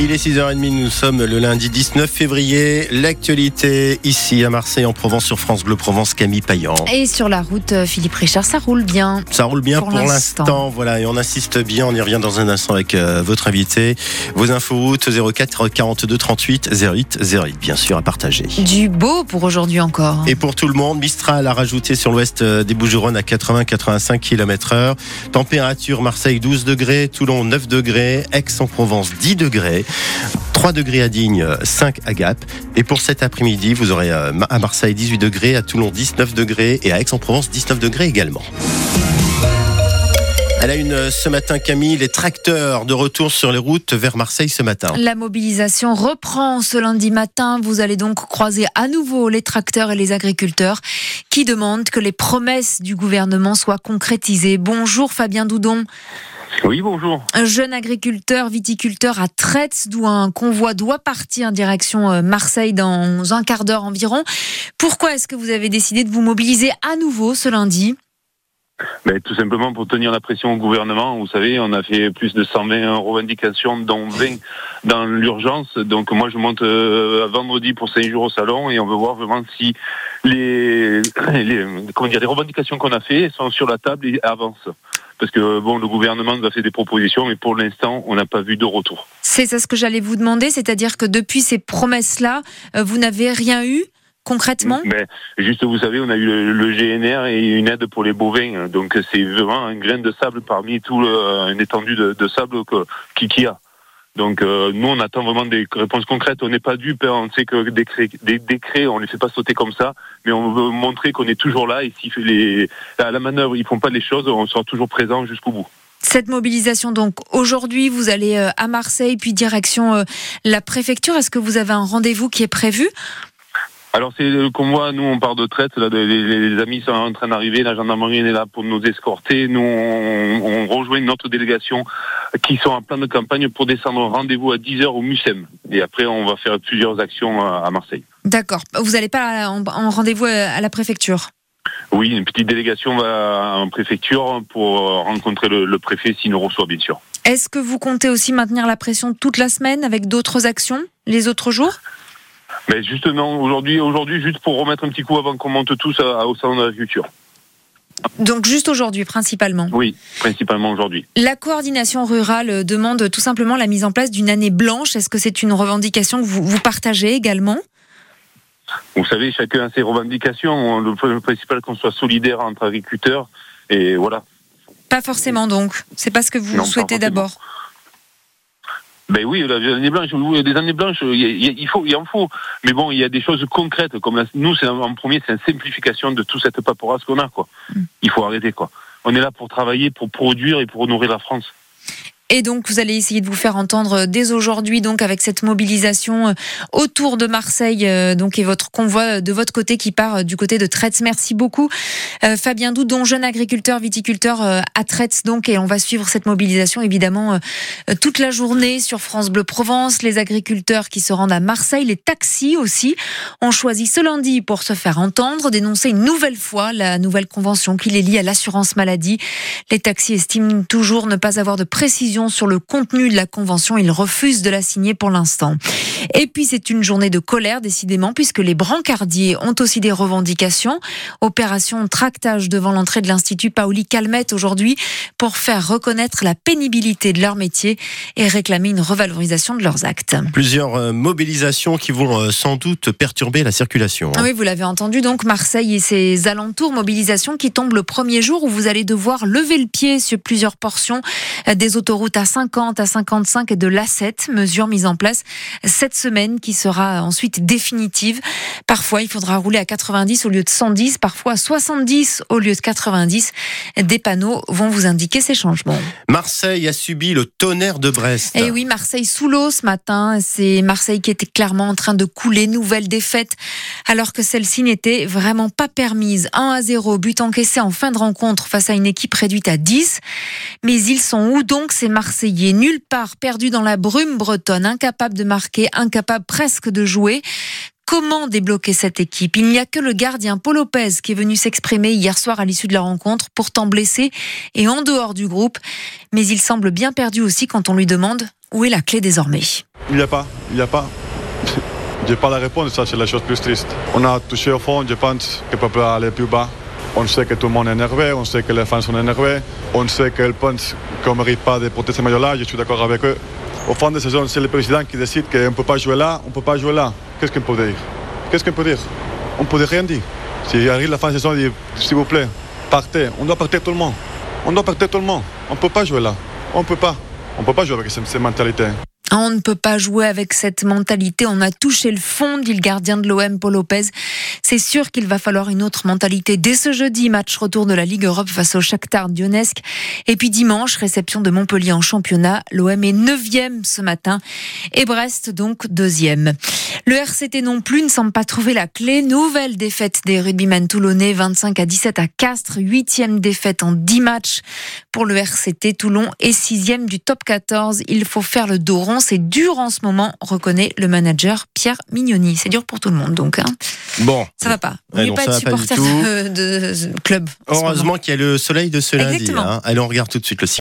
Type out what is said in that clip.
Il est 6h30, nous sommes le lundi 19 février. L'actualité ici à Marseille en Provence sur France Bleu Provence, Camille Payan. Et sur la route, euh, Philippe Richard, ça roule bien. Ça roule bien Pour pour, l'instant. voilà, et on insiste bien, on y revient dans un instant avec euh, votre invité. Vos infos routes 04 42 38 08 08, bien sûr, à partager. Du beau pour aujourd'hui encore. Et pour tout le monde, Mistral a rajouté sur l'ouest euh, des Bouches-du-Rhône à 80-85 km heure. Température Marseille 12 degrés, Toulon 9 degrés, Aix-en-Provence 10 degrés. 3 degrés à Digne, 5 à Gap. Et pour cet après-midi, vous aurez euh, à Marseille 18 degrés, à Toulon 19 degrés et à Aix-en-Provence 19 degrés également. Elle a une euh, ce matin, Camille, les tracteurs de retour sur les routes vers Marseille ce matin. La mobilisation reprend ce lundi matin. Vous allez donc croiser à nouveau les tracteurs et les agriculteurs qui demandent que les promesses du gouvernement soient concrétisées. Bonjour Fabien Doudon, Oui, bonjour. un jeune agriculteur viticulteur à Traits d'où un convoi doit partir en direction euh, Marseille dans un quart d'heure environ. Pourquoi est-ce que vous avez décidé de vous mobiliser à nouveau ce lundi? Ben, tout simplement pour tenir la pression au gouvernement. Vous savez, on a fait plus de 120 revendications, dont 20 dans l'urgence. Donc moi, je monte euh, vendredi pour 5 jours au salon et on veut voir vraiment si les, comment dire, les revendications qu'on a fait sont sur la table et avancent. Parce que bon, le gouvernement nous a fait des propositions, mais pour l'instant, on n'a pas vu de retour. C'est ça ce que j'allais vous demander, c'est-à-dire que depuis ces promesses-là, euh, vous n'avez rien eu concrètement Mais juste, vous savez, on a eu le, le GNR et une aide pour les bovins. Donc c'est vraiment un grain de sable parmi tout le, une étendue de, de sable qu'il y a. Donc euh, nous, on attend vraiment des réponses concrètes. On n'est pas dupes. hein. On sait que des décrets, des décrets, on les fait pas sauter comme ça, mais on veut montrer qu'on est toujours là. Et si les, à la manœuvre, ils font pas les choses, on sera toujours présent jusqu'au bout. Cette mobilisation, donc aujourd'hui, vous allez euh, à Marseille, puis direction euh, la préfecture. Est-ce que vous avez un rendez-vous qui est prévu Alors c'est le convoi, nous on part de traite, là, les, les- amis sont en train d'arriver, la gendarmerie est là pour nous escorter, nous on, on rejoint notre délégation qui sont en plan de campagne pour descendre au rendez-vous à 10h au MUSEM. Et après on va faire plusieurs actions à, Marseille. D'accord. Vous n'allez pas en, en rendez-vous euh, à la préfecture? Oui, une petite délégation va en préfecture pour euh, rencontrer le, le préfet s'il nous reçoit bien sûr. Est-ce que vous comptez aussi maintenir la pression toute la semaine avec d'autres actions les autres jours? Mais justement aujourd'hui, aujourd'hui juste pour remettre un petit coup avant qu'on monte tous à- au salon de l'agriculture. Donc juste aujourd'hui principalement. Oui, principalement aujourd'hui. La coordination rurale demande tout simplement la mise en place d'une année blanche. Est-ce que c'est une revendication que vous, vous partagez également? Vous savez, chacun a ses revendications. Le principal qu'on soit solidaire entre agriculteurs. Et voilà. Pas forcément donc. C'est pas ce que vous Non, souhaitez d'abord. Ben oui, la- les années blanches, oui, des années blanches, il, faut, il en faut. Mais bon, il y a des choses concrètes. Comme la- nous, c'est en premier, c'est une simplification de toute cette paperasse qu'on a, quoi. Mm. Il faut arrêter, quoi. On est là pour travailler, pour produire et pour honorer la France. Et donc, vous allez essayer de vous faire entendre dès aujourd'hui, donc avec cette mobilisation euh, autour de Marseille, euh, donc et votre convoi de votre côté qui part euh, du côté de Traits. Merci beaucoup, Euh, Fabien Doudon, jeune agriculteur, viticulteur euh, à Traits, donc, et on va suivre cette mobilisation évidemment euh, euh, toute la journée sur France Bleu Provence. Les agriculteurs qui se rendent à Marseille, les taxis aussi, ont choisi ce lundi pour se faire entendre, dénoncer une nouvelle fois la nouvelle convention qui les lie à l'assurance maladie. Les taxis estiment toujours ne pas avoir de précision sur le contenu de la convention. Ils refusent de la signer pour l'instant. Et puis c'est une journée de colère décidément puisque les brancardiers ont aussi des revendications. Opération tractage devant l'entrée de l'Institut Paoli Calmette aujourd'hui pour faire reconnaître la pénibilité de leur métier et réclamer une revalorisation de leurs actes. Plusieurs euh, mobilisations qui vont euh, sans doute perturber la circulation. hein. Oui, vous l'avez entendu, donc Marseille et ses alentours, mobilisation qui tombe le premier jour où vous allez devoir lever le pied sur plusieurs portions euh, des autoroutes à 50, à 55 et de l'A7, mesure mise en place cette semaine qui sera ensuite définitive. Parfois, il faudra rouler à 90 au lieu de 110, parfois à 70 au lieu de 90. Des panneaux vont vous indiquer ces changements. Marseille a subi le tonnerre de Brest. Et oui, Marseille sous l'eau ce matin. C'est Marseille qui était clairement en train de couler. Nouvelle défaite, alors que celle-ci n'était vraiment pas permise. 1 à 0, but encaissé en fin de rencontre face à une équipe réduite à 10. Mais ils sont où donc ces Marseillais Nulle part, perdus dans la brume bretonne, incapables de marquer, incapables presque de jouer. Comment débloquer cette équipe? Il n'y a que le gardien Paul Lopez qui est venu s'exprimer hier soir à l'issue de la rencontre, pourtant blessé et en dehors du groupe. Mais il semble bien perdu aussi quand on lui demande où est la clé désormais. Il n'y a pas, il n'y a pas. Je n'ai pas la réponse, ça c'est la chose plus triste. On a touché au fond, je pense que peut aller plus bas. On sait que tout le monde est énervé, on sait que les fans sont énervés, on sait qu'ils pensent qu'on ne mérite pas de porter ce maillot-là, je suis d'accord avec eux. Au fond de saison, c'est le président qui décide qu'on ne peut pas jouer là, on ne peut pas jouer là. Qu'est-ce qu'on peut dire? Qu'est-ce qu'on peut dire? On ne peut rien dire. Si arrive la fin de saison, il dit s'il vous plaît, partez. On doit partir tout le monde. On doit partir tout le monde. On ne peut pas jouer là. On ne peut pas. On ne peut pas jouer avec cette mentalité. On ne peut pas jouer avec cette mentalité. On a touché le fond, dit le gardien de l'OM, Paul Lopez. C'est sûr qu'il va falloir une autre mentalité. Dès ce jeudi, match retour de la Ligue Europe face au Shakhtar Donetsk. Et puis dimanche, réception de Montpellier en championnat. L'OM est neuvième ce matin et Brest donc deuxième. Le RCT non plus ne semble pas trouver la clé. Nouvelle défaite des rugbymen toulonnais, 25 à 17 à Castres. Huitième défaite en 10 matchs pour le RCT. Toulon est sixième du top 14. Il faut faire le dos rond. C'est dur en ce moment, reconnaît le manager Pierre Mignoni. C'est dur pour tout le monde, donc. Hein. Bon. Ça va pas. Ouais, n'êtes non, pas de pas supporter de, club. Heureusement qu'il y a le soleil de ce lundi. Hein. Allez, on regarde tout de suite le